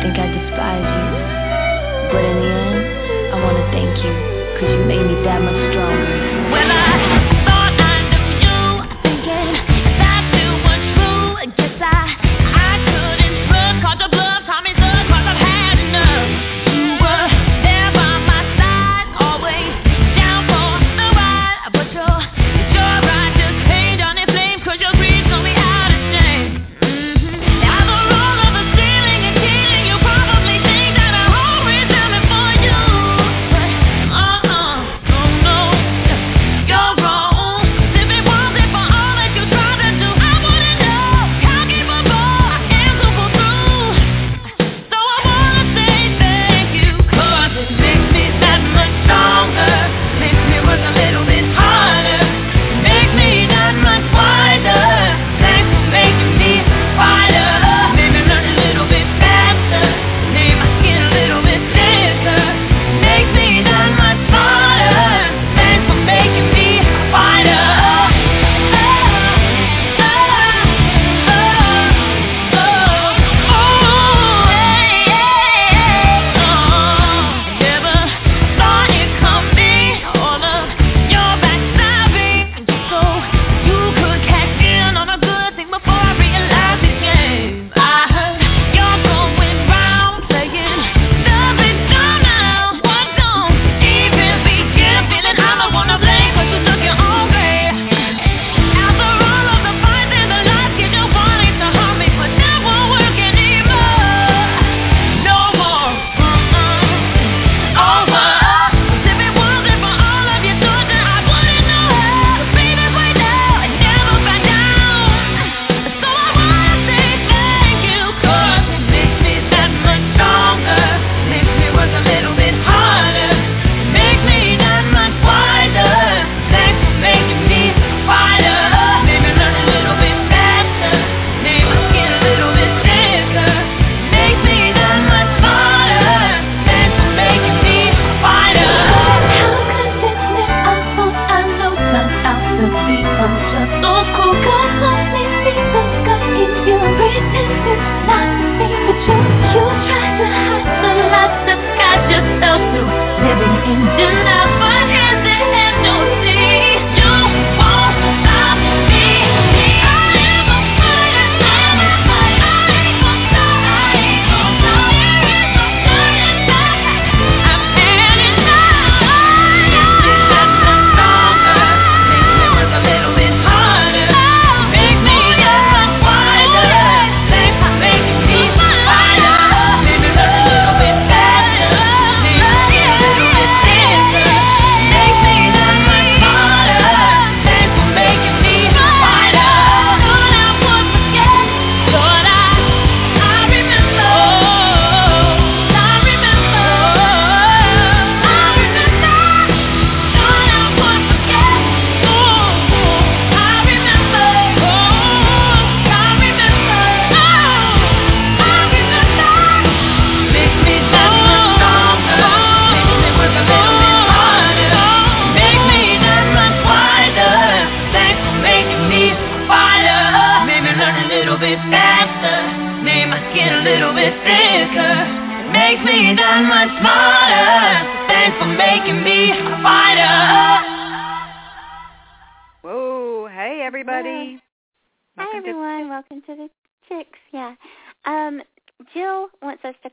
think I despise you. But in the end, I wanna thank you, cause you made me that much stronger. When I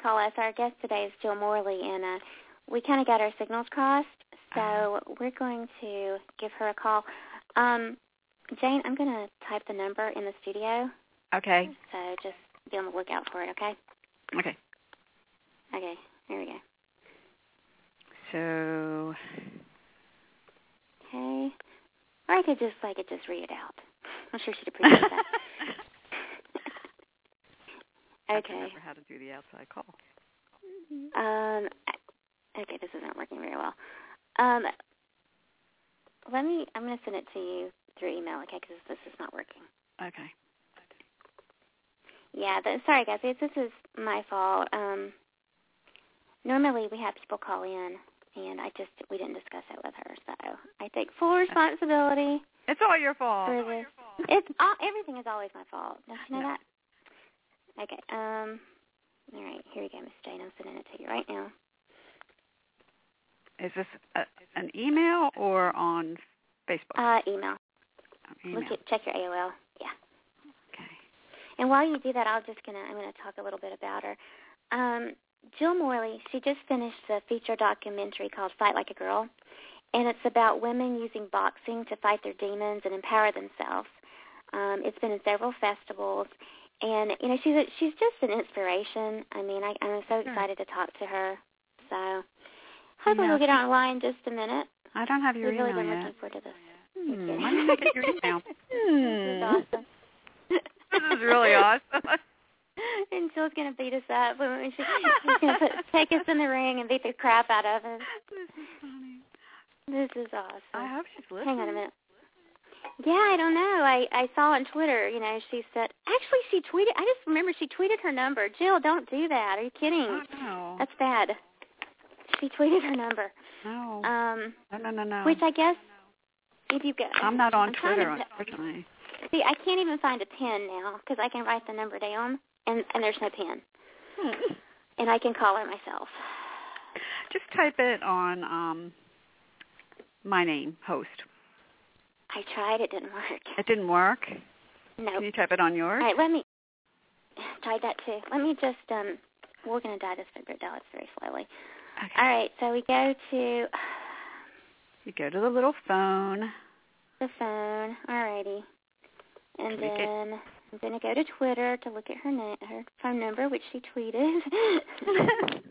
call us. Our guest today is Jill Morley, and uh, we kind of got our signals crossed, so uh-huh. we're going to give her a call. Um, Jane, I'm going to type the number in the studio. Okay. So just be on the lookout for it, okay? Okay. Okay, here we go. So... Okay. Or I could just, like, just read it out. I'm sure she'd appreciate that. I okay. remember how to do the outside call. Um okay, this isn't working very well. Um let me I'm going to send it to you through email, okay, cuz this is not working. Okay. Yeah, the, sorry guys, this this is my fault. Um normally we have people call in and I just we didn't discuss it with her, so I take full responsibility It's all your fault. for this. It's all, everything is always my fault. Don't you know Yeah. that? Okay. Um. All right. Here we go, Miss Jane. I'm sending it to you right now. Is this a, an email or on Facebook? Uh, email. email. Look at check your AOL. Yeah. okay. And while you do that, I'm just gonna I'm gonna talk a little bit about her. Um, Jill Morley. She just finished a feature documentary called Fight Like a Girl, and it's about women using boxing to fight their demons and empower themselves. Um, it's been in several festivals, and you know she's a, she's just an inspiration. I mean, I, I'm so Sure. excited to talk to her. So hopefully Yeah, we'll get online in just a minute. I don't have your We've really been yet. looking forward to this. Hmm, me make it your email. This is awesome. This is really awesome. and Jill's gonna beat us up. when she, she's gonna put, take us in the ring and beat the crap out of us. this is funny. This is awesome. I hope she's listening. Hang on a minute. Yeah, I don't know. I I saw on Twitter. You know, she said actually she tweeted. I just remember she tweeted her number. Jill, don't do that. Are you kidding? Oh, no. That's bad. She tweeted her number. no. Um, no, no, no, no. which I guess if you get. I'm not on I'm Twitter, to- unfortunately. See, I can't even find a pen now because I can write the number down and and there's no pen, Hmm. and I can call her myself. Just type it on um my name, host. I tried. It didn't work. It didn't work. No. Can you type it on yours? All right, let me tried that too. Let me just um we're gonna die this dial it very slowly. Okay. All right, so we go to You go to the little phone. the phone. Alrighty. And it. then I'm gonna go to Twitter to look at her na- her phone number, which she tweeted.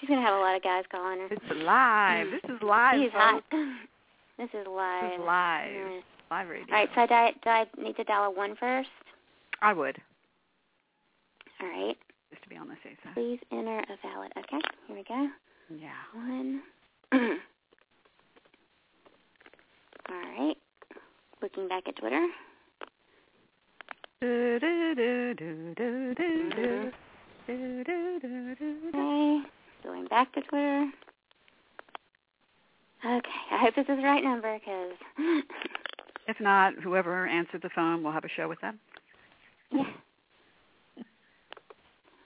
She's gonna have a lot of guys calling her. It's live. This is live. She's folks. hot. This is live. This is live. All right. Live radio. All right, so I, di- do I need to dial a one first? I would, All right. just to be on the safe side. Please enter a valid. Okay, here we go. Yeah. One. All right. Looking back at Twitter. Do, do, do, do, do. Do, do, do, do, do. Okay. Going back to Twitter. Okay. I hope this is the right number because, If not, whoever answered the phone, we'll have a show with them. yeah.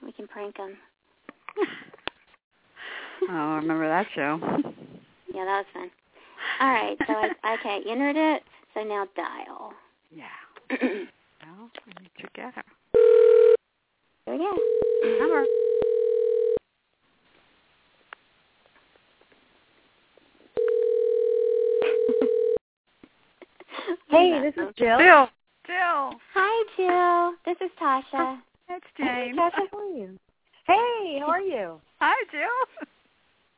We can prank them. Oh, I remember that show. Yeah, that was fun. All right. So I okay entered it. So now dial. Yeah. here Well, we need to get her. we go. Number. Hey, this is Jill. Jill. Jill. Hi, Jill. This is Tasha. That's Hey, Tasha, how are you? Hey, how are you? Hi, Jill.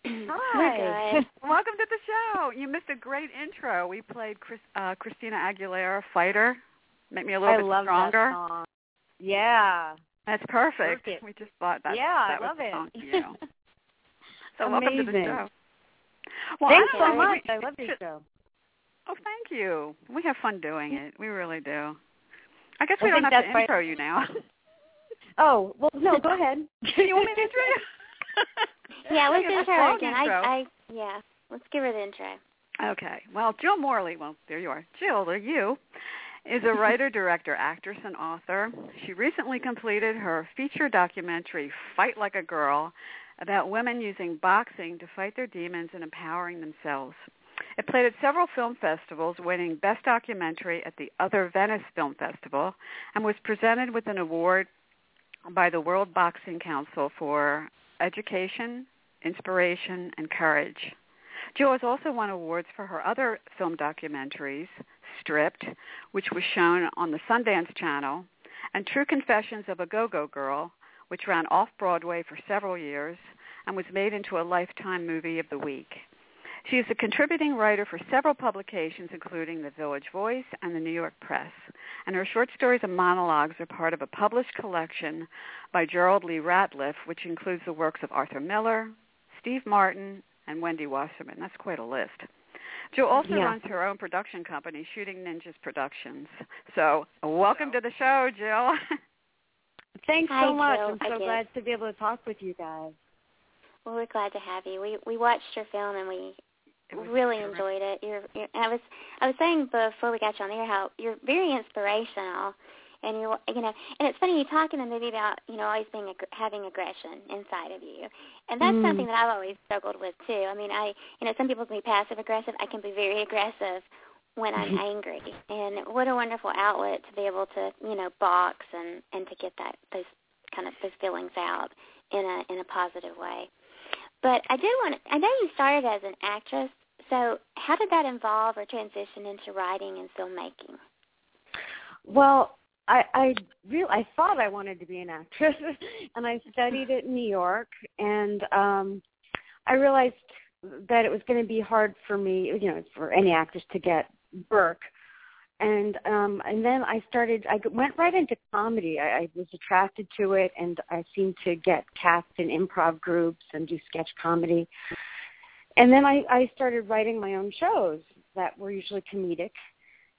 Hi. We're. Welcome to the show. You missed a great intro. We played Chris, uh, Christina Aguilera, Fighter. Make me a little I bit love stronger. that song. Yeah. That's perfect. Perfect. We just thought that. yeah, that I love was the it. song for you. So welcome to the show. Well, Thanks so much. we- I love your show. Oh, thank you. We have fun doing it. We really do. I guess we I don't have to why- intro you now. Oh, well, no, go ahead. you want me to intro you? Yeah, let's Give intro her again. intro. I, I, yeah, let's give her the intro. Okay. Well, Jill Morley, well, there you are. Jill, or you, is a writer, director, actress, and author. She recently completed her feature documentary, Fight Like a Girl, about women using boxing to fight their demons and empowering themselves. It played at several film festivals, winning Best Documentary at the Other Venice Film Festival, and was presented with an award by the World Boxing Council for education, inspiration, and courage. Jill has also won awards for her other film documentaries, Stripped, which was shown on the Sundance Channel, and True Confessions of a Go-Go Girl, which ran off-Broadway for several years and was made into a Lifetime Movie of the Week. She is a contributing writer for several publications, including The Village Voice and the New York Press. And her short stories and monologues are part of a published collection by Gerald Lee Ratliff, which includes the works of Arthur Miller, Steve Martin, and Wendy Wasserman. That's quite a list. Jill also Yeah. runs her own production company, Shooting Ninjas Productions. So welcome to the show, Jill. Thanks Hi, so much. Jill. I'm so Jill. glad to be able to talk with you guys. Well, we're glad to have you. We we watched your film and we It was really terrific. enjoyed it. You're, you're I was I was saying before we got you on the air how you're very inspirational, and you you know, and it's funny you talk in the movie about you know always being having aggression inside of you, and that's Mm. something that I've always struggled with too. I mean, I you know some people can be passive aggressive. I can be very aggressive when I'm angry, and what a wonderful outlet to be able to you know box and and to get that those kind of those feelings out in a in a positive way. But I did want to, I know you started as an actress, so how did that involve or transition into writing and filmmaking? Well, I I real I thought I wanted to be an actress, and I studied it in New York, and um, I realized that it was going to be hard for me, you know, for any actress to get work. And um, and then I started. I went right into comedy. I, I was attracted to it, and I seemed to get cast in improv groups and do sketch comedy. And then I, I started writing my own shows that were usually comedic.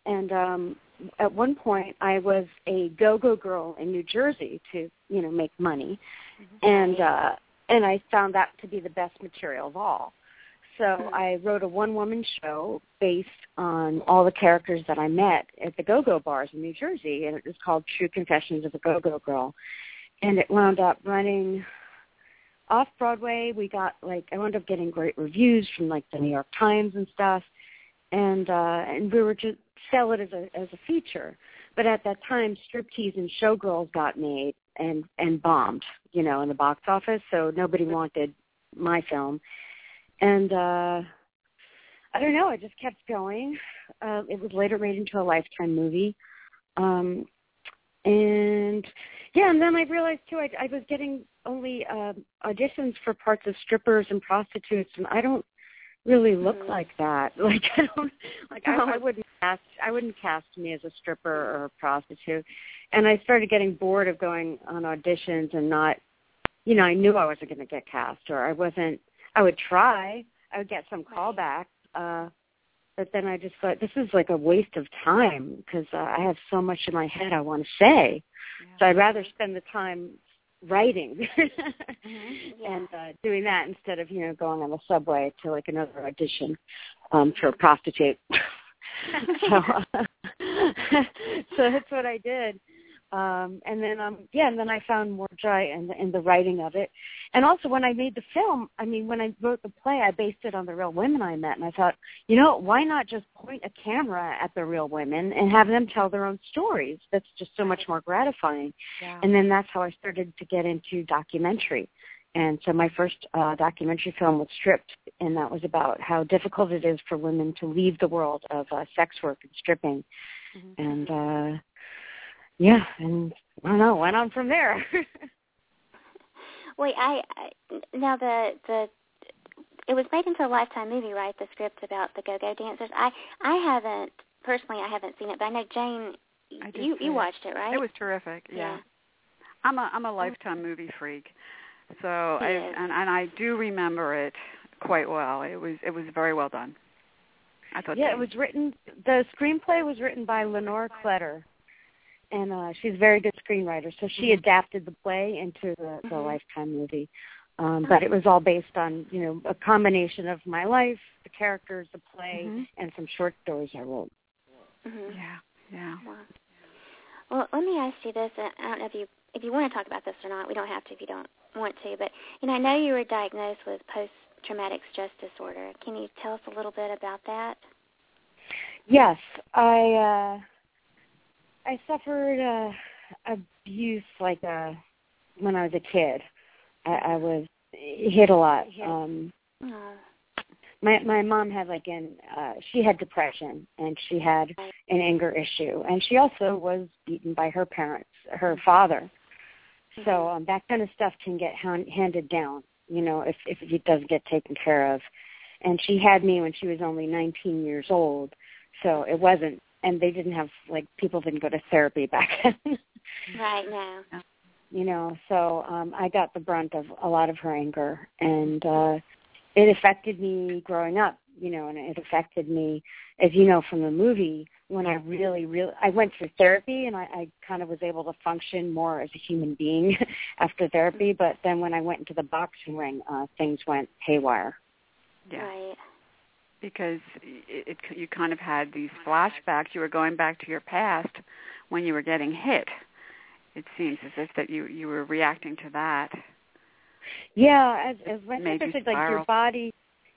And um, at one point, I was a go-go girl in New Jersey to, you know, make money, and uh, and I found that to be the best material of all. So I wrote a one-woman show based on all the characters that I met at the go-go bars in New Jersey, and it was called True Confessions of a Go-Go Girl. And it wound up running off Broadway. We got like I wound up getting great reviews from like the New York Times and stuff, and uh, and we were to sell it as a as a feature. But at that time, striptease and showgirls got made and and bombed, you know, in the box office. So nobody wanted my film, and uh, I don't know. I just kept going. Uh, it was later made into a lifetime movie. Um, and yeah, and then I realized too, I, I was getting only uh, auditions for parts of strippers and prostitutes, and I don't really look Mhm. like that. Like I don't, like I, I wouldn't cast, I wouldn't cast me as a stripper or a prostitute. And I started getting bored of going on auditions and not, you know, I knew I wasn't going to get cast, or I wasn't. I would try. I would get some callbacks. Uh, but then I just thought this is like a waste of time because uh, I have so much in my head I want to say. So I'd rather spend the time writing and uh, doing that instead of you know going on the subway to like another audition um, for a prostitute. so, uh, so that's what I did. Um, and then um yeah, and then I found more joy in the, in the writing of it. And also when I made the film, I mean when I wrote the play, I based it on the real women I met and I thought, you know, why not just point a camera at the real women and have them tell their own stories? That's just so much more gratifying. Yeah. And then that's how I started to get into documentary. And so my first uh, documentary film was Stripped, and that was about how difficult it is for women to leave the world of uh, sex work and stripping. Mm-hmm. And uh, yeah, and I don't know, went on from there. Wait, I, I now the the it was made into a lifetime movie, right? The script about the go-go dancers. I I haven't personally, I haven't seen it, but I know Jane. I did You you watched it, right? It was terrific. Yeah. Yeah. I'm a I'm a oh. lifetime movie freak. So I and and I do remember it quite well. It was it was very well done. I thought yeah, they- it was written. The screenplay was written by Lenore Kletter, and uh, she's a very good screenwriter. So she Mhm. adapted the play into the, the Mhm. Lifetime movie. Um, but it was all based on you know a combination of my life, the characters, the play, Mhm. and some short stories I wrote. Mhm. Yeah. Yeah. Wow. Well, let me ask you this. I don't know if you if you want to talk about this or not. We don't have to if you don't want to. But you know, I know you were diagnosed with post-traumatic stress disorder. Can you tell us a little bit about that? Yes, I uh, I suffered uh, abuse like uh, when I was a kid. I, I was hit a lot. Um, Oh. my my mom had like an uh she had depression and she had an anger issue and she also was beaten by her parents her father. So um, that kind of stuff can get hand, handed down, you know, if if it doesn't get taken care of. And she had me when she was only 19 years old, so it wasn't. And they didn't have like people didn't go to therapy back then. Right now. you know so um i got the brunt of a lot of her anger and uh it affected me growing up you know and it affected me as you know from the movie when i really really i went through therapy and i i kind of was able to function more as a human being after therapy but then when i went into the boxing ring uh things went haywire Yeah. Right. Because it, it you kind of had these flashbacks. You were going back to your past when you were getting hit. It seems as if that you you were reacting to that. Yeah, as as you said, like your body,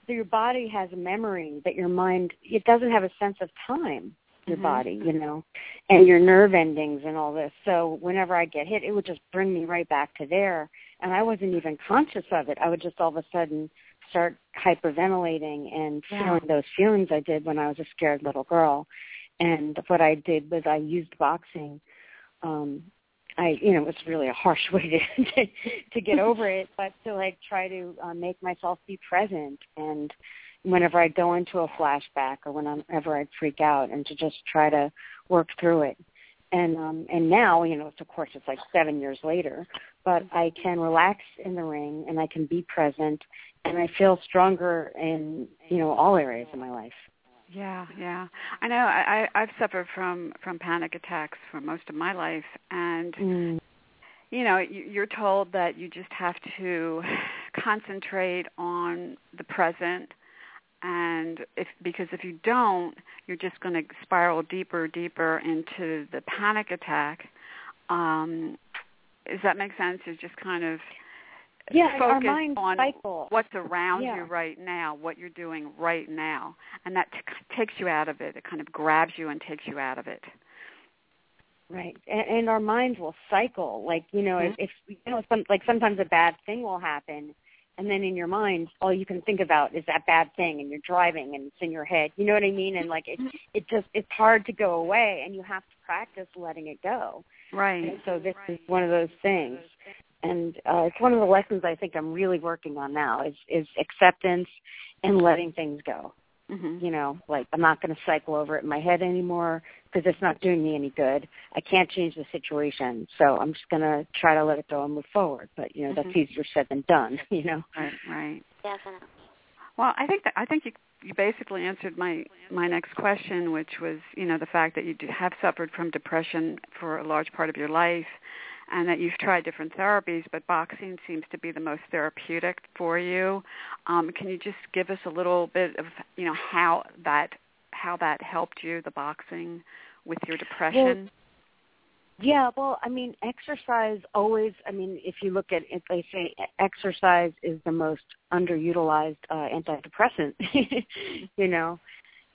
your body has a memory that your mind it doesn't have a sense of time. Your Mhm. body, you know, and your nerve endings and all this. So whenever I get hit, it would just bring me right back to there, and I wasn't even conscious of it. I would just all of a sudden start hyperventilating and Yeah. feeling those feelings I did when I was a scared little girl. And what I did was I used boxing um I, you know, it was really a harsh way to to, get over it, but to like try to uh, make myself be present and whenever I go into a flashback or whenever I'd freak out and to just try to work through it. And um and now, you know, it's, of course it's like 7 years later, but I can relax in the ring and I can be present and I feel stronger in, you know, all areas of my life. Yeah, yeah. I know. I, I I've suffered from from panic attacks for most of my life, and Mm. you know, you, you're told that you just have to concentrate on the present, and if because if you don't, you're just going to spiral deeper, deeper into the panic attack. Um, does that make sense? It's just kind of Yeah, our focus minds on cycle. what's around Yeah. you right now, what you're doing right now, and that t- takes you out of it. It kind of grabs you and takes you out of it. Right, and, and our minds will cycle. Like you know, Mhm. if, if you know, some, like sometimes a bad thing will happen, and then in your mind, all you can think about is that bad thing, and you're driving, and it's in your head. You know what I mean? And like it, it just it's hard to go away, and you have to practice letting it go. Right. And so this is one of those things, and uh, it's one of the lessons I think I'm really working on now is is acceptance and letting things go hmm you know, like I'm not going to cycle over it in my head anymore because it's not doing me any good. I can't change the situation, so I'm just going to try to let it go and move forward. But you know, that's Mhm. easier said than done. You know. Right. Right. Definitely. Well, I think that I think you you basically answered my my next question, which was you know the fact that you do have suffered from depression for a large part of your life, and that you've tried different therapies, but boxing seems to be the most therapeutic for you. Um, can you just give us a little bit of you know how that how that helped you the boxing with your depression? Yeah, well, I mean, exercise always. I mean, if you look at it, they say exercise is the most underutilized uh, antidepressant. you know,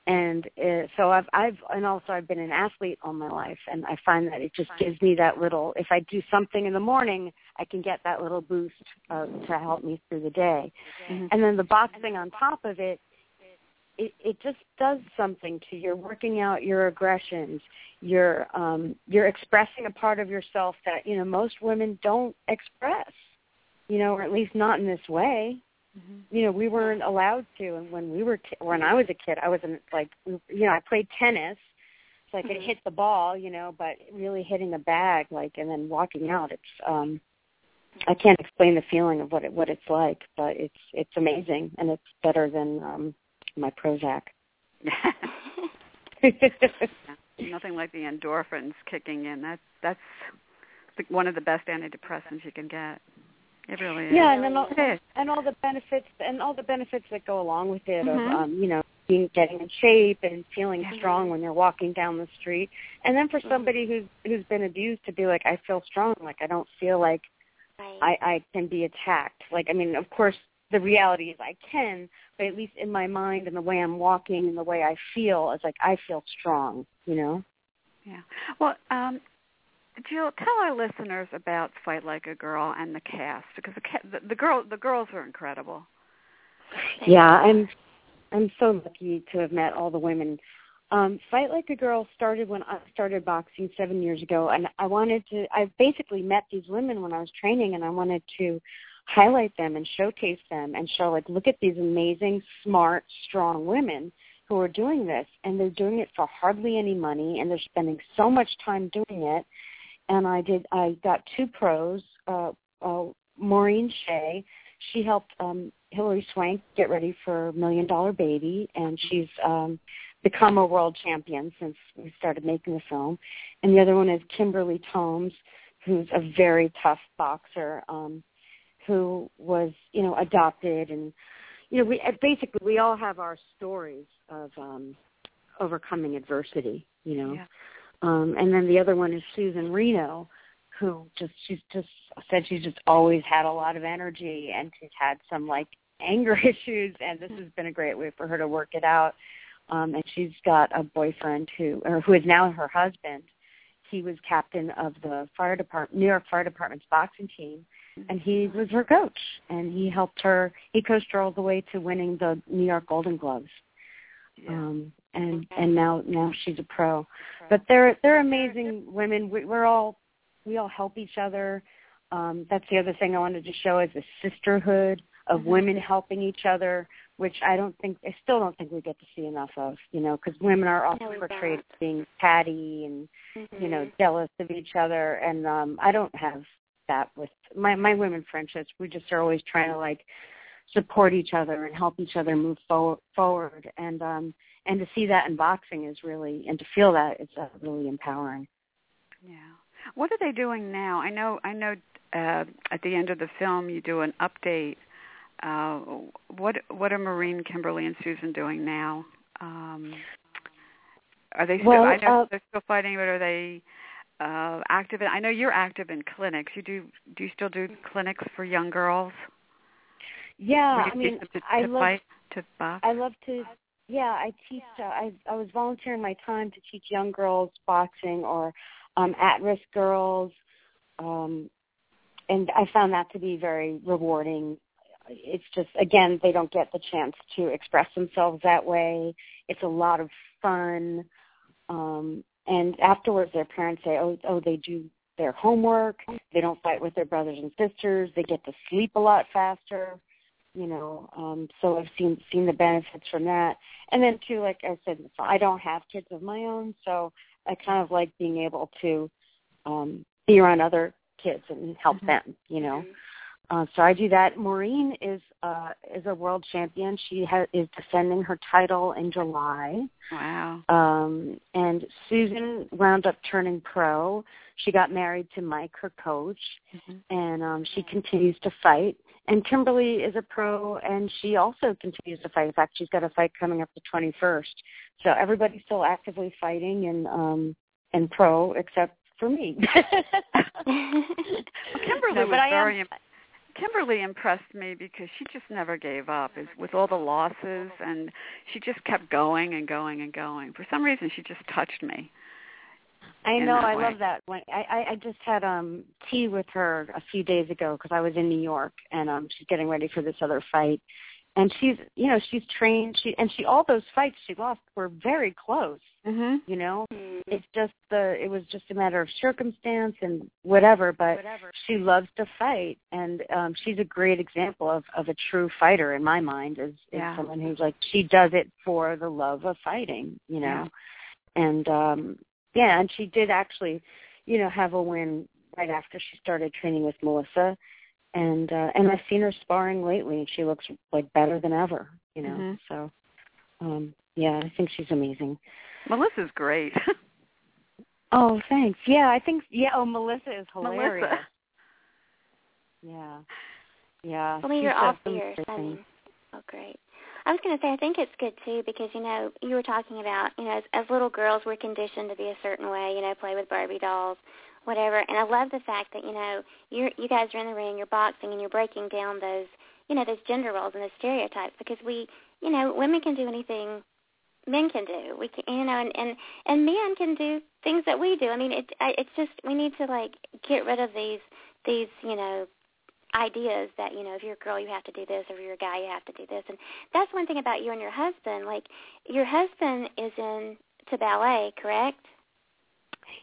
and uh, so I've I've and also I've been an athlete all my life, and I find that it just gives me that little. If I do something in the morning, I can get that little boost uh, to help me through the day, Mhm. and then the boxing on top of it. It, it just does something to you. Working out your aggressions you're um you're expressing a part of yourself that you know most women don't express you know or at least not in this way Mhm. you know we weren't allowed to and when we were ki- when i was a kid i wasn't like you know i played tennis so i could hit the ball you know but really hitting a bag like and then walking out it's um i can't explain the feeling of what it what it's like but it's it's amazing and it's better than um my prozac Nothing like the endorphins kicking in. That's that's one of the best antidepressants you can get. It really is. Yeah, and then all, and all the benefits and all the benefits that go along with it Mhm. of um, you know being getting in shape and feeling Yeah. strong when you're walking down the street. And then for somebody who's who's been abused to be like, I feel strong, like I don't feel like Right. I I can be attacked. Like I mean, of course the reality is I can, but at least in my mind and the way I'm walking and the way I feel, it's like I feel strong, you know. Yeah. Well, um, Jill, tell our listeners about Fight Like a Girl and the cast because the ca- the, the girl the girls are incredible. Yeah, I'm I'm so lucky to have met all the women Um, Fight Like a Girl started when I started boxing seven years ago, and I wanted to. I basically met these women when I was training, and I wanted to highlight them and showcase them and show like, look at these amazing, smart, strong women who are doing this, and they're doing it for hardly any money, and they're spending so much time doing it. And I did. I got two pros. Uh, uh, Maureen Shea, she helped um, Hilary Swank get ready for Million Dollar Baby, and she's um, become a world champion since we started making the film. And the other one is Kimberly Tomes, who's a very tough boxer, um, who was, you know, adopted and, you know, we basically we all have our stories of um, overcoming adversity, you know. Yeah. Um, and then the other one is Susan Reno, who just she's just said she's just always had a lot of energy and she's had some like anger issues and this has been a great way for her to work it out. Um and she's got a boyfriend who or who is now her husband. He was captain of the fire department new york fire department's boxing team and he was her coach and he helped her he coached her all the way to winning the new york golden gloves um and and now now she's a pro. But they're they're amazing women. We, we're all we all help each other. Um that's the other thing i wanted to show is the sisterhood of Mhm. women helping each other which i don't think i still don't think we get to see enough of you know because women are often portrayed as being catty and you know jealous of each other. And um i don't have that with my my women friendships. We just are always trying to like support each other and help each other move forward forward and um and to see that in boxing is really and to feel that is uh, really empowering Yeah. What are they doing now? I know. I know. Uh, at the end of the film, you do an update. Uh, what What are Maureen, Kimberly, and Susan doing now? Um, are they still? Well, I know uh, they're still fighting, but are they uh, active? In, I know you're active in clinics. You do. Do you still do clinics for young girls? Yeah i mean them to, i to love fight to box. I love to. Yeah, I teach. Uh, I I was volunteering my time to teach young girls boxing or um, at-risk girls, um, and I found that to be very rewarding. It's just again they don't get the chance to express themselves that way. It's a lot of fun, um, and afterwards their parents say, "Oh, oh, they do their homework. They don't fight with their brothers and sisters. They get to sleep a lot faster." You know um so i've seen seen the benefits from that and then too like i said i don't have kids of my own so i kind of like being able to um be around other kids and help Mhm. them you know uh, so I do that. Maureen is uh, is a world champion. She ha- is defending her title in July. Wow. Um, and Susan wound up turning pro. She got married to Mike, her coach, Mhm. and um, she continues to fight. And Kimberly is a pro, and she also continues to fight. In fact, she's got a fight coming up the 21st. So everybody's still actively fighting and um, and pro, except for me. Well, Kimberly No, but I am- very. Im- Kimberly impressed me because she just never gave up. Is with all the losses, and she just kept going and going and going. For some reason, she just touched me. I know. I way. love that. When I, I I just had um tea with her a few days ago because I was in New York and um she's getting ready for this other fight, and she's you know she's trained. She and she all those fights she lost were very close. Mhm. You know, it's just the it was just a matter of circumstance and whatever. But she loves to fight, and um she's a great example of of a true fighter in my mind. Is is Yeah. someone who's like she does it for the love of fighting. You know, and um yeah, and she did actually, you know, have a win right after she started training with Melissa. And uh and I've seen her sparring lately and she looks like better than ever, you know. Mhm. So um yeah, I think she's amazing. Melissa's great. Oh, thanks. Yeah, I think yeah, oh Melissa is hilarious. Melissa. Yeah. Yeah. Well, I mean, she you're says all some fierce. great I things. mean, oh, great. I was going to say, I think it's good too because you know you were talking about you know as, as little girls we're conditioned to be a certain way, you know, play with Barbie dolls, whatever. And I love the fact that you know you you guys are in the ring, you're boxing, and you're breaking down those you know those gender roles and those stereotypes because we you know women can do anything men can do. We can you know and and and men can do things that we do. I mean, it I- it's just we need to like get rid of these these you know ideas that you know if you're a girl you have to do this or if you're a guy you have to do this and that's one thing about you and your husband like your husband is in to ballet, correct?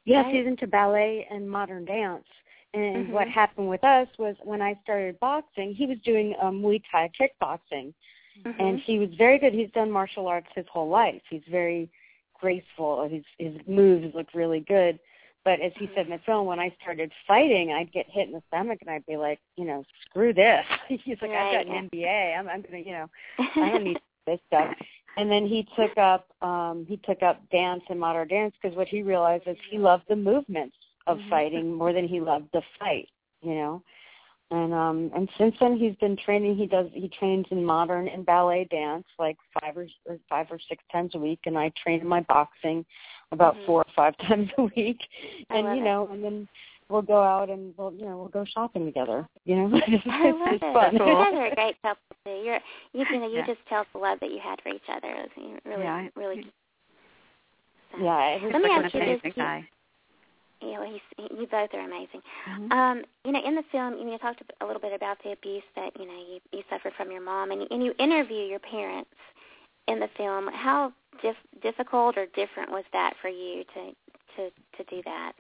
Yes, Right. he's into ballet and modern dance. And Mhm. what happened with us was when I started boxing, he was doing um, Muay Thai kickboxing, Mhm. and he was very good. He's done martial arts his whole life. He's very graceful. And his his moves look really good. But as he said in the film, when I started fighting, I'd get hit in the stomach, and I'd be like, you know, screw this. He's like, I've got an MBA. I'm, I'm gonna, you know, I don't need this stuff. And then he took up um he took up dance and modern dance because what he realized is he loved the movements of Mhm. fighting more than he loved the fight, you know. And um and since then he's been training he does he trains in modern and ballet dance like five or, or five or six times a week and I train in my boxing about Mhm. four or five times a week. And you it. know, and then we'll go out and we'll you know, we'll go shopping together. You know? it's, I love it's it. fun. You guys are a great couple too. You're you, you know you Yeah. just tell the love that you had for each other. It was really Yeah, I- really. yeah, it was Let me ask you this. amazing guy. you know, he's, he, you both are amazing. Mhm. Um, you know, in the film, you know, you talked a little bit about the abuse that you know you, you suffered from your mom, and, and you interview your parents in the film. How dif- difficult or different was that for you to to to do that?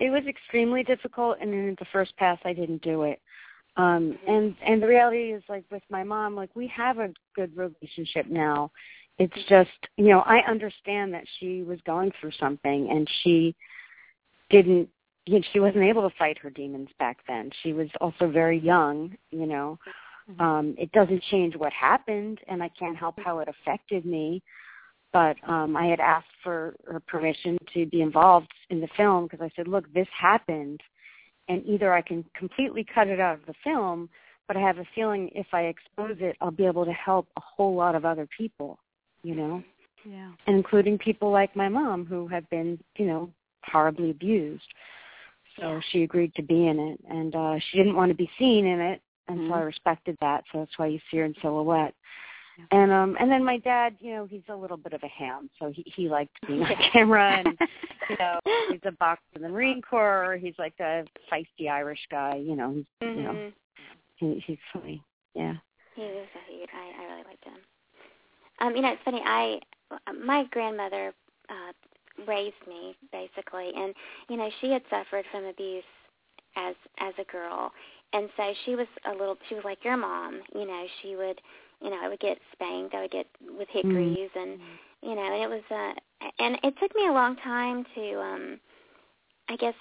it was extremely difficult and in the first pass I didn't do it. Um mm-hmm. and and the reality is like with my mom, like we have a good relationship now. It's mm-hmm. just you know, I understand that she was going through something and she didn't you know, she wasn't able to fight her demons back then. She was also very young, you know. Mm-hmm. Um, it doesn't change what happened and I can't help how it affected me but um I had asked for her permission to be involved in the film because I said, "Look, this happened, and either I can completely cut it out of the film, but I have a feeling if I expose it, I'll be able to help a whole lot of other people, you know, Yeah. including people like my mom who have been, you know, horribly abused." So she agreed to be in it, and uh she didn't want to be seen in it, and so I respected that. So that's why you see her in silhouette. And um and then my dad, you know, he's a little bit of a ham, so he he liked being on camera and you know, he's a boxer in the Marine Corps, he's like a feisty Irish guy, you know, he's you know, Mhm. he, he's funny. Yeah. He is a hoot. I, I really liked him. Um, you know, it's funny. I my grandmother uh, raised me basically, and you know, she had suffered from abuse as as a girl, and so she was a little. She was like your mom. You know, she would, you know, I would get spanked. I would get with hickories, and you know, and it was. uh And it took me a long time to, um I guess,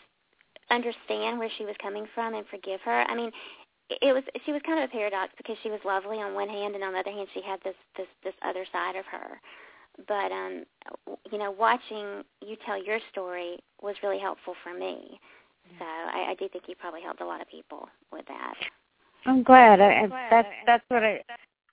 understand where she was coming from and forgive her. I mean, it was she was kind of a paradox because she was lovely on one hand and on the other hand she had this this this other side of her but um you know watching you tell your story was really helpful for me so i i do think you probably helped a lot of people with that I'm glad. I, I that's that's what I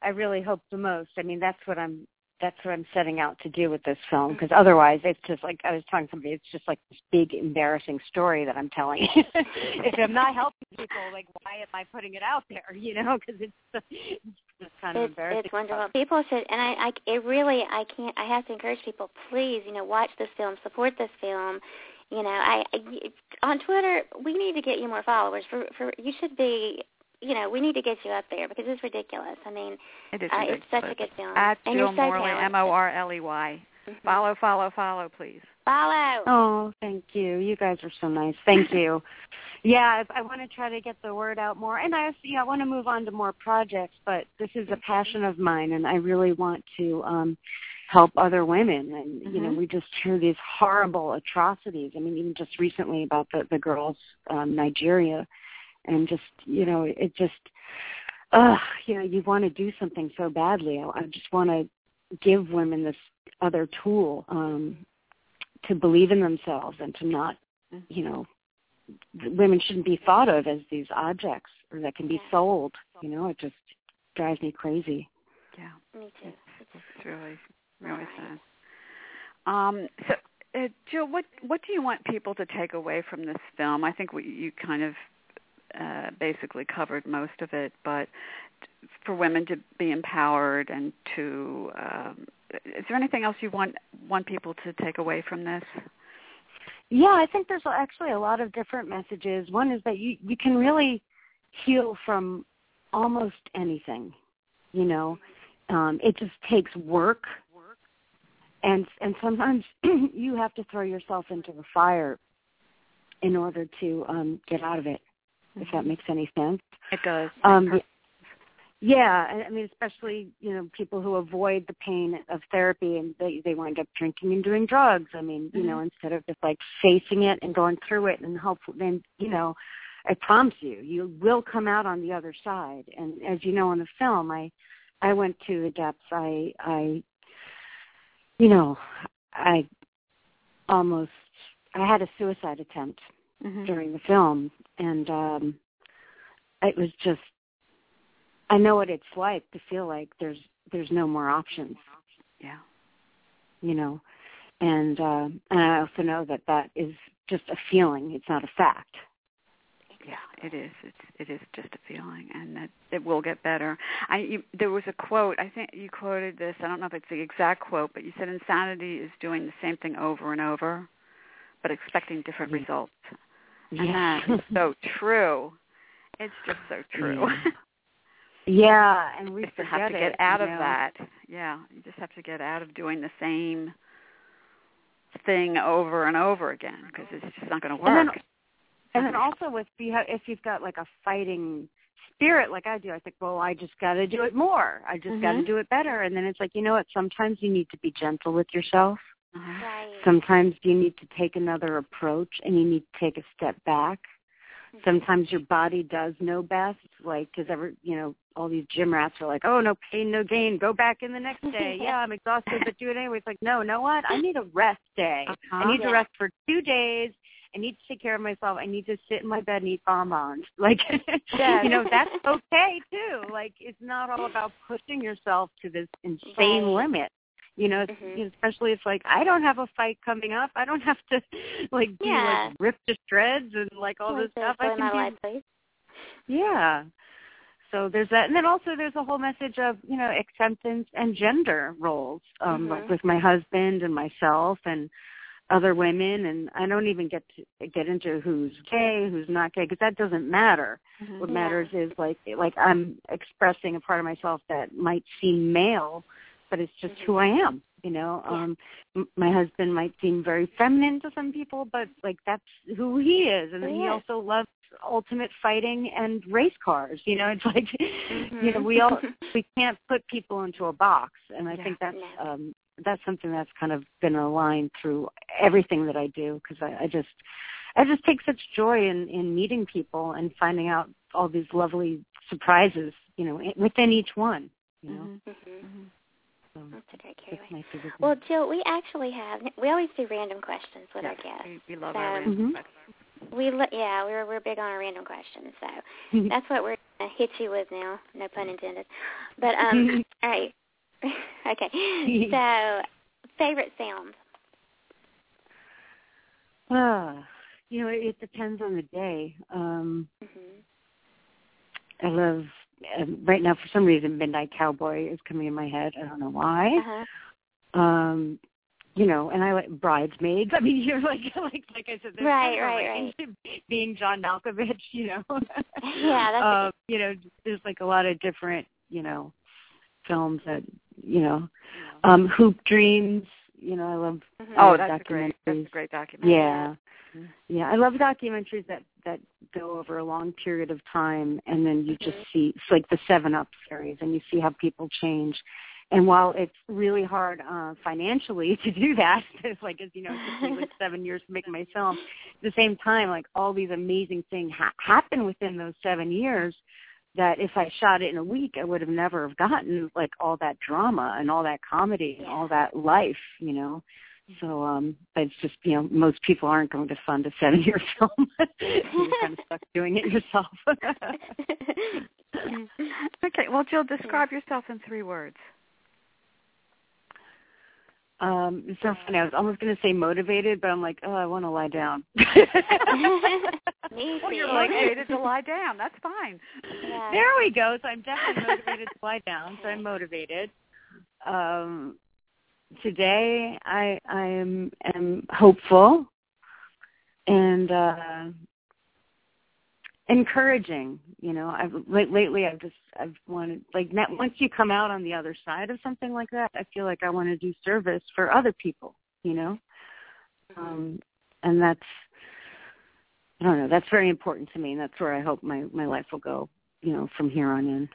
I really hope the most. I mean, that's what I'm that's what I'm setting out to do with this film because otherwise it's just like I was telling somebody. It's just like this big embarrassing story that I'm telling. if I'm not helping people, like why am I putting it out there? You know, because it's, it's just kind of it's embarrassing. it's wonderful people should and i i it really i can't i have to encourage people please you know watch this film support this film you know i, I on twitter we need to get you more followers for for you should be you know, we need to get you up there because it's ridiculous. I mean, It is uh, it's such a good film. At and Jill you're so Morley, talented. M O R L E Y. Mhm. Follow, follow, follow, please. Follow. Oh, thank you. You guys are so nice. Thank you. yeah, I, I want to try to get the word out more, and I, you know, I want to move on to more projects. But this is a passion of mine, and I really want to um help other women. And you know, Mhm. we just hear these horrible atrocities. I mean, even just recently about the the girls, um, Nigeria, and just you know, it just, uh, you know, you want to do something so badly. I, I just want to give women this other tool. um to believe in themselves and to not, you know, women shouldn't be thought of as these objects or that can be Yeah. sold. You know, it just drives me crazy. Yeah, Me too. it's really, really Right. sad. Um, so, uh, Jill, what what do you want people to take away from this film? I think we, you kind of uh, basically covered most of it, but for women to be empowered and to, um, is there anything else you want want people to take away from this? Yeah, I think there's actually a lot of different messages. One is that you you can really heal from almost anything. You know, um, it just takes work and and sometimes you have to throw yourself into the fire in order to um get out of it if that makes any sense. It does. um yeah I- i mean especially you know people who avoid the pain of therapy and they they wind up drinking and doing drugs. I mean you know instead of just like facing it and going through it and hopefully then you know i promise you you will come out on the other side. And as you know in the film i i went to the depths i i you know i almost i had a suicide attempt Mhm. during the film and um it was just I know what it's like to feel like there's there's no more options, Yeah. you know. And uh and I also know that that is just a feeling, it's not a fact. Yeah, it is. It's it is just a feeling, and that it will get better. I you, there was a quote. I think you quoted this. I don't know if it's the exact quote, but you said insanity is doing the same thing over and over, but expecting different results. And that is so true. It's just so true. Yeah, and we you just have to get it, out of know. that. Yeah, you just have to get out of doing the same thing over and over again because it's just not going to work. And then and then also with you if you've got like a fighting spirit like I do, I think, well, I just got to do it more. I just got to do it better. And then it's like, you know what? Sometimes you need to be gentle with yourself. Uh-huh. Right. Sometimes you need to take another approach and you need to take a step back. Sometimes your body does know best, like because ever you know all these gym rats are like, oh no pain no gain, go back in the next day. yeah, I'm exhausted, but do it anyway. It's like, no, know what? I need a rest day. I Uh-huh. need to rest for two days. I need to take care of myself. I need to sit in my bed and eat bonbons. Like, Yes. you know, that's okay too. Like, it's not all about pushing yourself to this insane Right. limit. You know, it's, Mhm. especially if like I don't have a fight coming up. I don't have to like be Yeah. like ripped to shreds and like all this stuff. I can do yeah. So there's that, and then also there's a whole message of you know acceptance and gender roles, um, Mhm. like with my husband and myself and other women, and I don't even get to get into who's gay, who's not gay, because that doesn't matter. Mhm. What Yeah. matters is like like I'm expressing a part of myself that might seem male, but it's just who I am. You know, Yeah. um m- my husband might seem very feminine to some people, but like that's who he is, and He he also loves ultimate fighting and race cars. You know, it's like you know we all we can't put people into a box, and I Yeah. think that's um that's something that's kind of been aligned through everything that I do because I, I just I just take such joy in in meeting people and finding out all these lovely surprises, you know, within each one. You know, Mhm. Mhm. Mhm. so That's a great that's carry my favorite. Well. Jill, we actually have. We always do random questions with Yeah, our guests. we, we love So- our random Mhm. questions. We li- yeah, we're we're big on our random questions, so that's what we're gonna hit you with now. No pun intended. But um, all right. okay. So, favorite sound. ah, you know, it depends on the day. Um, Mhm. I love um, right now for some reason Midnight Cowboy is coming in my head. I don't know why. Uh-huh. um you know and i like bridesmaids i mean you're like like like i said there's Right, kind of a right, being john malkovich you know Yeah, that's um you know there's like a lot of different you know films that you know um hoop dreams you know i love Mhm. Oh, love that's great. That's a documentaries. great documentary. yeah yeah i love documentaries that that go over a long period of time and then you just Mhm. see it's like the seven up series and you see how people change and while it's really hard uh financially to do that it's like as you know it took me like seven years to make my film at the same time like all these amazing things ha- happen within those seven years that if i shot it in a week i would have never have gotten like all that drama and all that comedy and all that life you know so um but it's just you know most people aren't going to fund a seven year film you're kind of stuck doing it yourself okay. Well, Jill, describe yourself in three words. Um it's so funny i was almost going to say motivated but i'm like oh i want to lie down Me Well, you're motivated to lie down. That's fine. Yeah. there we go so i'm definitely motivated to lie down so i'm motivated um today i i am am hopeful and uh encouraging. You know, I've late, lately I've just I've wanted like net, once you come out on the other side of something like that, I feel like I want to do service for other people. You know, um, and that's I don't know. That's very important to me, and that's where I hope my my life will go. You know, from here on in.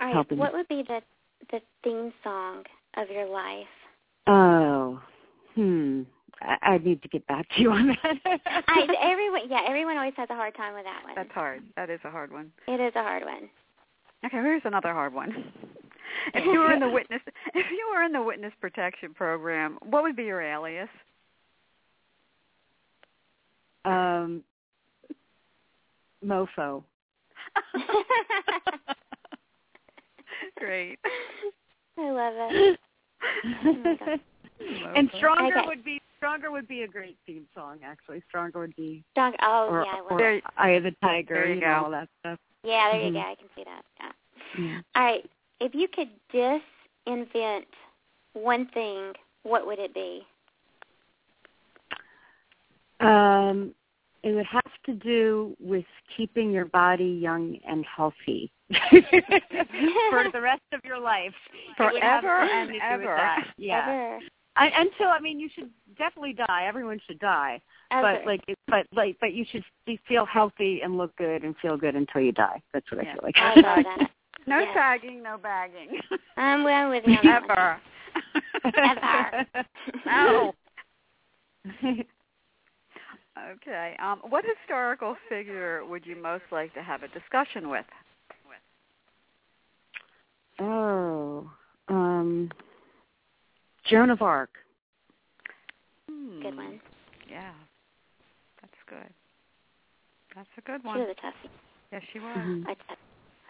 All right. helping. What would be the the theme song of your life? Oh, hmm. I, I need to get back to you on that. I, everyone, yeah, everyone always has a hard time with that one. That's hard. That is a hard one. It is a hard one. Okay, here's another hard one. If you were in the witness if you were in the witness protection program, what would be your alias? um, mofo. Great. I love it. Oh my God. And stronger Okay. would be stronger would be a great theme song. Actually, stronger would be Dog, oh or, yeah, I love or. There- Eye of the Tiger. there you you go. know all that stuff. Yeah, there you Mhm. go. I can see that. Yeah. Yeah. All right. If you could disinvent one thing, what would it be? Um, it would have to do with keeping your body young and healthy for the rest of your life. It would have Forever something and to do with ever. that. Yeah. Ever. I, until I mean, you should definitely die. Everyone should die. Ever. But like, but like, but you should be, feel healthy and look good and feel good until you die. That's what I feel like. I love that. No Yes. tagging, no bagging. I'm well with you on that. Ever. Ever. no. Okay. Um, what historical figure would you most like to have a discussion with? oh, um, Joan of Arc. Hmm. Good one. Yeah. That's good. That's a good one. She one. was a toughie. Yes, she was. Mhm. I tough.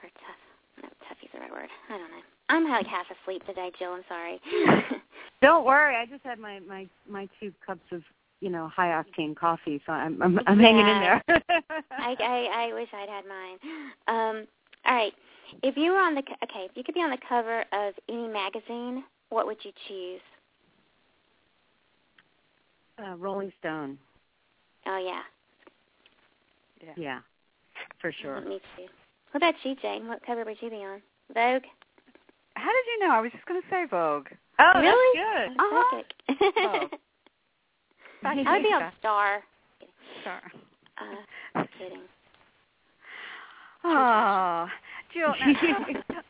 Or tough. No, toughie's the right word. I don't know. I'm like half asleep today, Jill. I'm sorry. Don't worry, I just had my my my two cups of you know high octane coffee, so I'm I'm, I'm hanging in there. I, I I wish I'd had mine. Um, all right. If you were on the co- okay, if you could be on the cover of any magazine, what would you choose? uh, Rolling Stone. Oh yeah, Yeah. Yeah, for sure. Me too. What about you, Jane? What cover would you be on? Vogue. How did you know? I was just going to say Vogue. Oh, really? that's good. Oh, psychic. Oh. I would be on Star. Sorry. Uh, just kidding. Oh, Jill. now-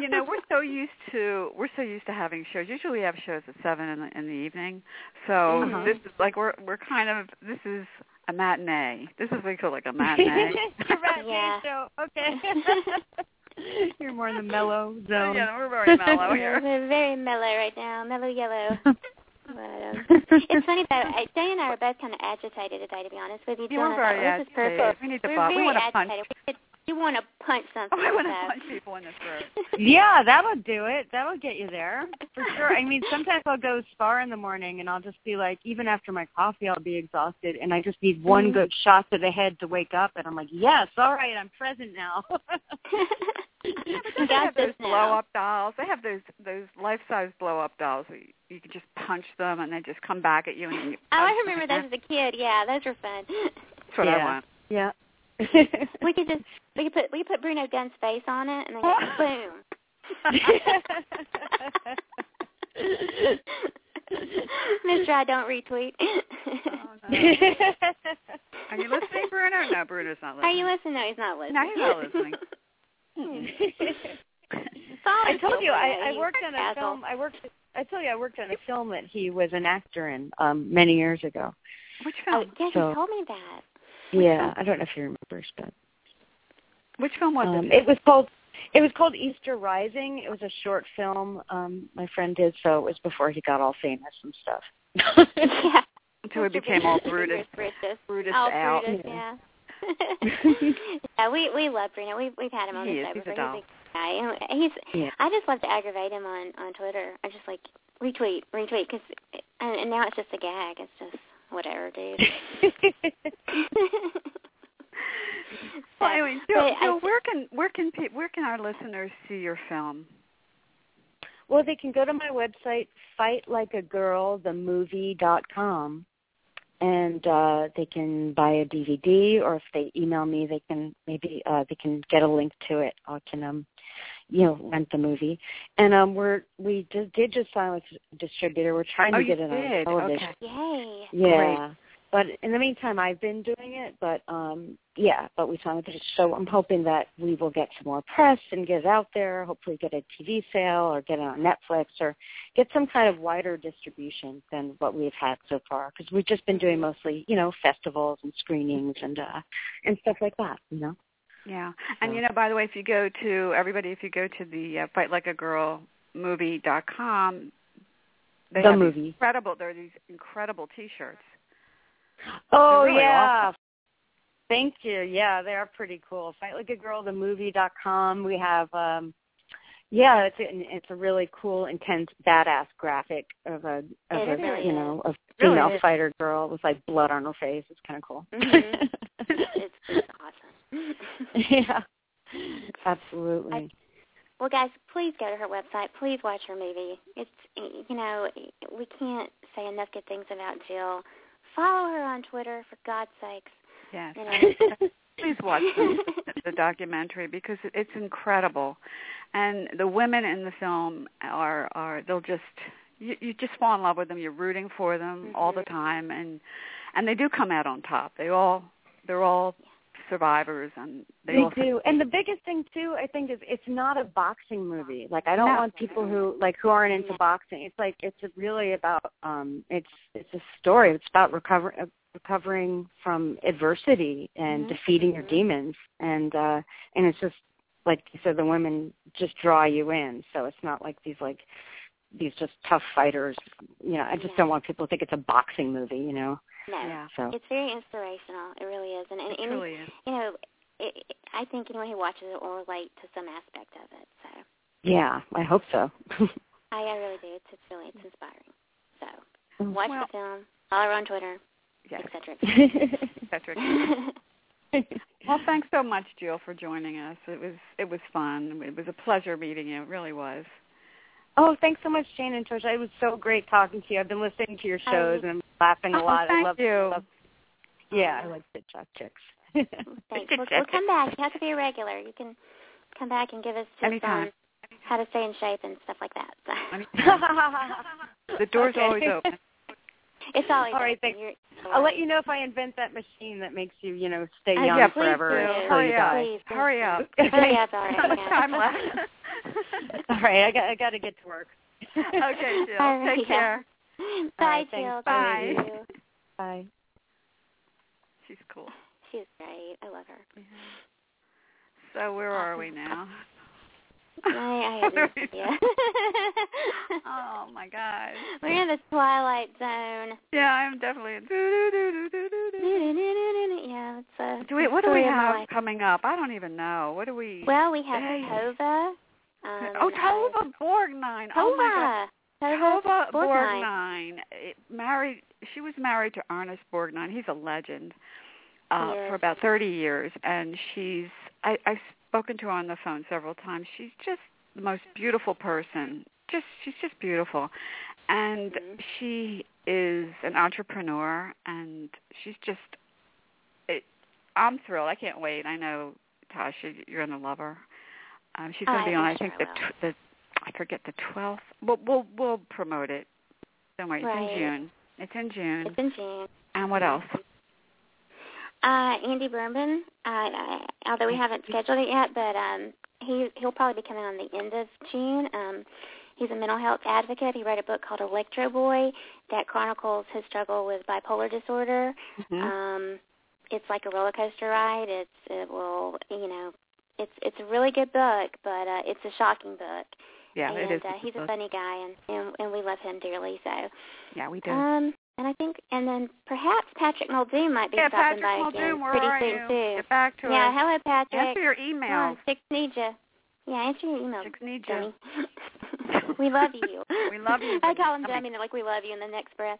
you know, we're so used to we're so used to having shows. Usually, we have shows at seven in the in the evening. So Uh-huh. this is like we're we're kind of this is a matinee. This is what we call like a matinee. You're right, Yeah. so okay. You're more in the mellow zone. yeah, we're very mellow here. We're very mellow right now, mellow yellow. But um, it's funny though. I- Jay and I are both kind of agitated today, to be honest with you. You Jill were and very thought, this is agitated. We need to We're bu- we wanna punch. Agitated. We could, you want to punch something. Oh, I want to punch people in this room. Yeah, that'll do it. That'll get you there for sure. I mean, sometimes I'll go spar in the morning, and I'll just be like, even after my coffee, I'll be exhausted, and I just need one Mhm. good shot to the head to wake up, and I'm like, yes, all right, I'm present now. They You got have those blow up dolls. They have those those life size blow up dolls. Where you, you can just punch them and they just come back at you. And you Oh, I remember those as a kid. Yeah, those were fun. That's what I want. yeah. We could just we could put we could put Bruno Gunn's face on it and then boom. Mister, I don't retweet. Oh, no. Are you listening, Bruno? No, Bruno's not listening. Are you listening? No, he's not listening. No, he's not listening. I told you I, I worked on a film. I worked. I told you I worked on a film that he was an actor in um many years ago. Which Oh, film? yeah, So- you told me that. Yeah, I don't know if you remember, but Which film was um, it? it was called it was called Easter Rising. It was a short film um my friend did, so it was before he got all famous and stuff. yeah. Until he became all Brutus. Brutus. Brutus Oh, out. Brutus, yeah. yeah, we we love Bruno. We've we've had him on He the is. show He's a before. doll. He's a guy. He's. Yeah. I just love to aggravate him on on Twitter. I just like retweet, retweet, because and, and now it's just a gag. It's just whatever, dude. Well, So, anyway, but Jill, I- where can where can pe- where can our listeners see your film? well, they can go to my website, fightlikeagirlthemovie.com, and uh, they can buy a DVD, or if they email me, they can maybe uh, they can get a link to it. I can um, you know, rent the movie. And um, we're we just did just sign with a distributor. We're trying Oh, to you get it on did? television. Okay. Yay. Yeah. But in the meantime, I've been doing it. But um, yeah, but we signed with it. So I'm hoping that we will get some more press and get it out there. Hopefully, get a TV sale or get it on Netflix or get some kind of wider distribution than what we've had so far. Because we've just been doing mostly, you know, festivals and screenings and uh, and stuff like that. You know. Yeah. And So- you know, by the way, if you go to everybody, if you go to the uh, Fight Like a Girl movie.com, they The have movie. incredible. There are these incredible T-shirts. Oh really yeah. Thank you. Yeah, they are pretty cool. Fight Like a Girl, the movie dot com. We have um yeah, it's a, it's a really cool, intense, badass graphic of a of It a really you know a It really female fighter girl with like blood on her face. It's kind of cool. Mhm. it's, it's awesome. yeah, absolutely. Well, guys, please go to her website. Please watch her movie. It's you know we can't say enough good things about Jill. Follow her on Twitter for God's sakes. Yes. You know. Please watch the, the documentary because it's incredible, and the women in the film are are they'll just you, you just fall in love with them. You're rooting for them all the Mhm. time, and and they do come out on top. They all they're all survivors, and they, They do, and the biggest thing too, I think, is it's not a boxing movie. Like I don't No. want people who like who aren't into boxing. It's like it's really about um, it's it's a story. It's about recover uh, recovering from adversity and Mhm. defeating your demons, and uh, and it's just like you said, the women just draw you in. So it's not like these like these just tough fighters. You know, I just Yeah. don't want people to think it's a boxing movie. You know, No, Yeah. so it's very inspirational. It really is, and, and it any, truly is. you know, it, it, I think anyone who watches it will relate to some aspect of it. So yeah, I hope so. I, I really do. It's, it's really it's inspiring. So oh, watch Well- the film. Follow her on Twitter, Yes, etc. Patrick. Et Well, thanks so much, Jill, for joining us. It was it was fun. It was a pleasure meeting you. It really was. Oh, thanks so much, Jane and Trisha. It was so great talking to you. I've been listening to your shows and I'm laughing a Oh, lot. thank I love you. love Yeah, I like Chit Chat Chicks. Thanks. We'll, we'll come back. You have to be a regular. You can come back and give us tips Anytime. on how to stay in shape and stuff like that. So. The door's Okay. always open. It's always All right, open. thanks. I'll let you know if I invent that machine that makes you, you know, stay Uh, young yeah, please forever do. Hurry you up. Please, please, Hurry up. Hurry up, all right. How much yeah. time left? All right, I got I got to get to work. okay, Jill. All right, Take yeah. care. Bye, right. Jill. Bye. Bye. She's cool. She's great. I love her. So where are we now? I, I have no idea. oh my gosh. We're in the twilight zone. Yeah, I'm definitely. in-. Yeah, it's a. Do we, what do we story of my have coming up? I don't even know. What do we? Well, we have Hey. Tova. Um, oh, Tova Borgnine. Oh my God. Tova. Borgnine. Married. She was married to Ernest Borgnine. He's a legend. Uh, Yes. for about 30 years, and she's. I, I've spoken to her on the phone several times. She's just the most beautiful person. Just she's just beautiful, and Mhm. she is an entrepreneur, and she's just. It, I'm thrilled. I can't wait. I know, Tasha, you're gonna love her. Um, she's Oh, going to be on. I sure think I the the I forget the 12th. We'll we'll we'll promote it. Don't worry, it's in June. It's in June. It's in June. and what else? Uh, Andy Behrman. Uh, I, although we haven't scheduled it yet, but um, he he'll probably be coming on the end of June. Um, he's a mental health advocate. He wrote a book called Electro Boy that chronicles his struggle with bipolar disorder. Mhm. Um, it's like a roller coaster ride. It's it will you know it's it's a really good book, but uh, it's a shocking book. Yeah, and it is. uh, he's a funny guy, and, and and we love him dearly. So yeah, we do. um, and I think and then perhaps Patrick Muldoon might be yeah, stopping Patrick by Muldoon, again where pretty are soon you? too. Get back to Yeah, us. hello Patrick. Answer your email. emails. on, need you. Yeah, answer your email. Chicks need you. We love you. We love you, I call him Dummy. dummy, and they're like, we love you in the next breath.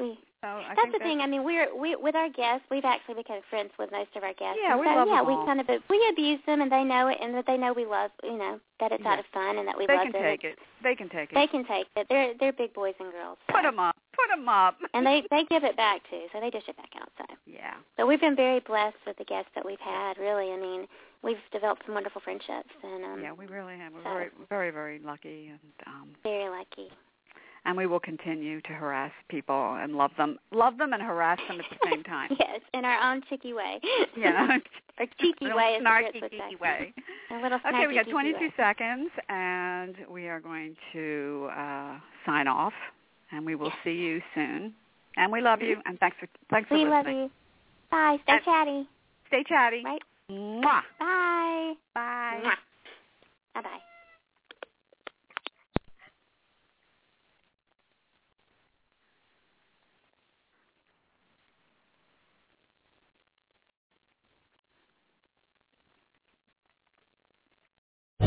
We So I that's the that- thing. I mean, we're we with our guests, we've actually become friends with most of our guests. Yeah, And we so, love yeah, them we all. kind of we abuse them, and they know it, and that they know we love, you know, that it's Yeah. out of fun, and that we They love can them. take it. They can take it. They can take it. They're they're big boys and girls. so. Put 'em up. Put 'em up. and they they give it back too, so they dish it back out. So Yeah. so we've been very blessed with the guests that we've had. Really, I mean, we've developed some wonderful friendships, and um, Yeah, we really have. We're so- very, very, very lucky, and um, very lucky. And we will continue to harass people and love them, love them and harass them at the same time. yes, in our own cheeky way. Yeah. cheeky Little way, snarky, would way. A little Okay, we got geeky 22 way. seconds, and we are going to uh, sign off, and we will see you soon. And we love you, and thanks for thanks for listening. We love you. Bye. Stay And- chatty. Stay chatty. Right. Mwah. Bye. Bye. Bye bye.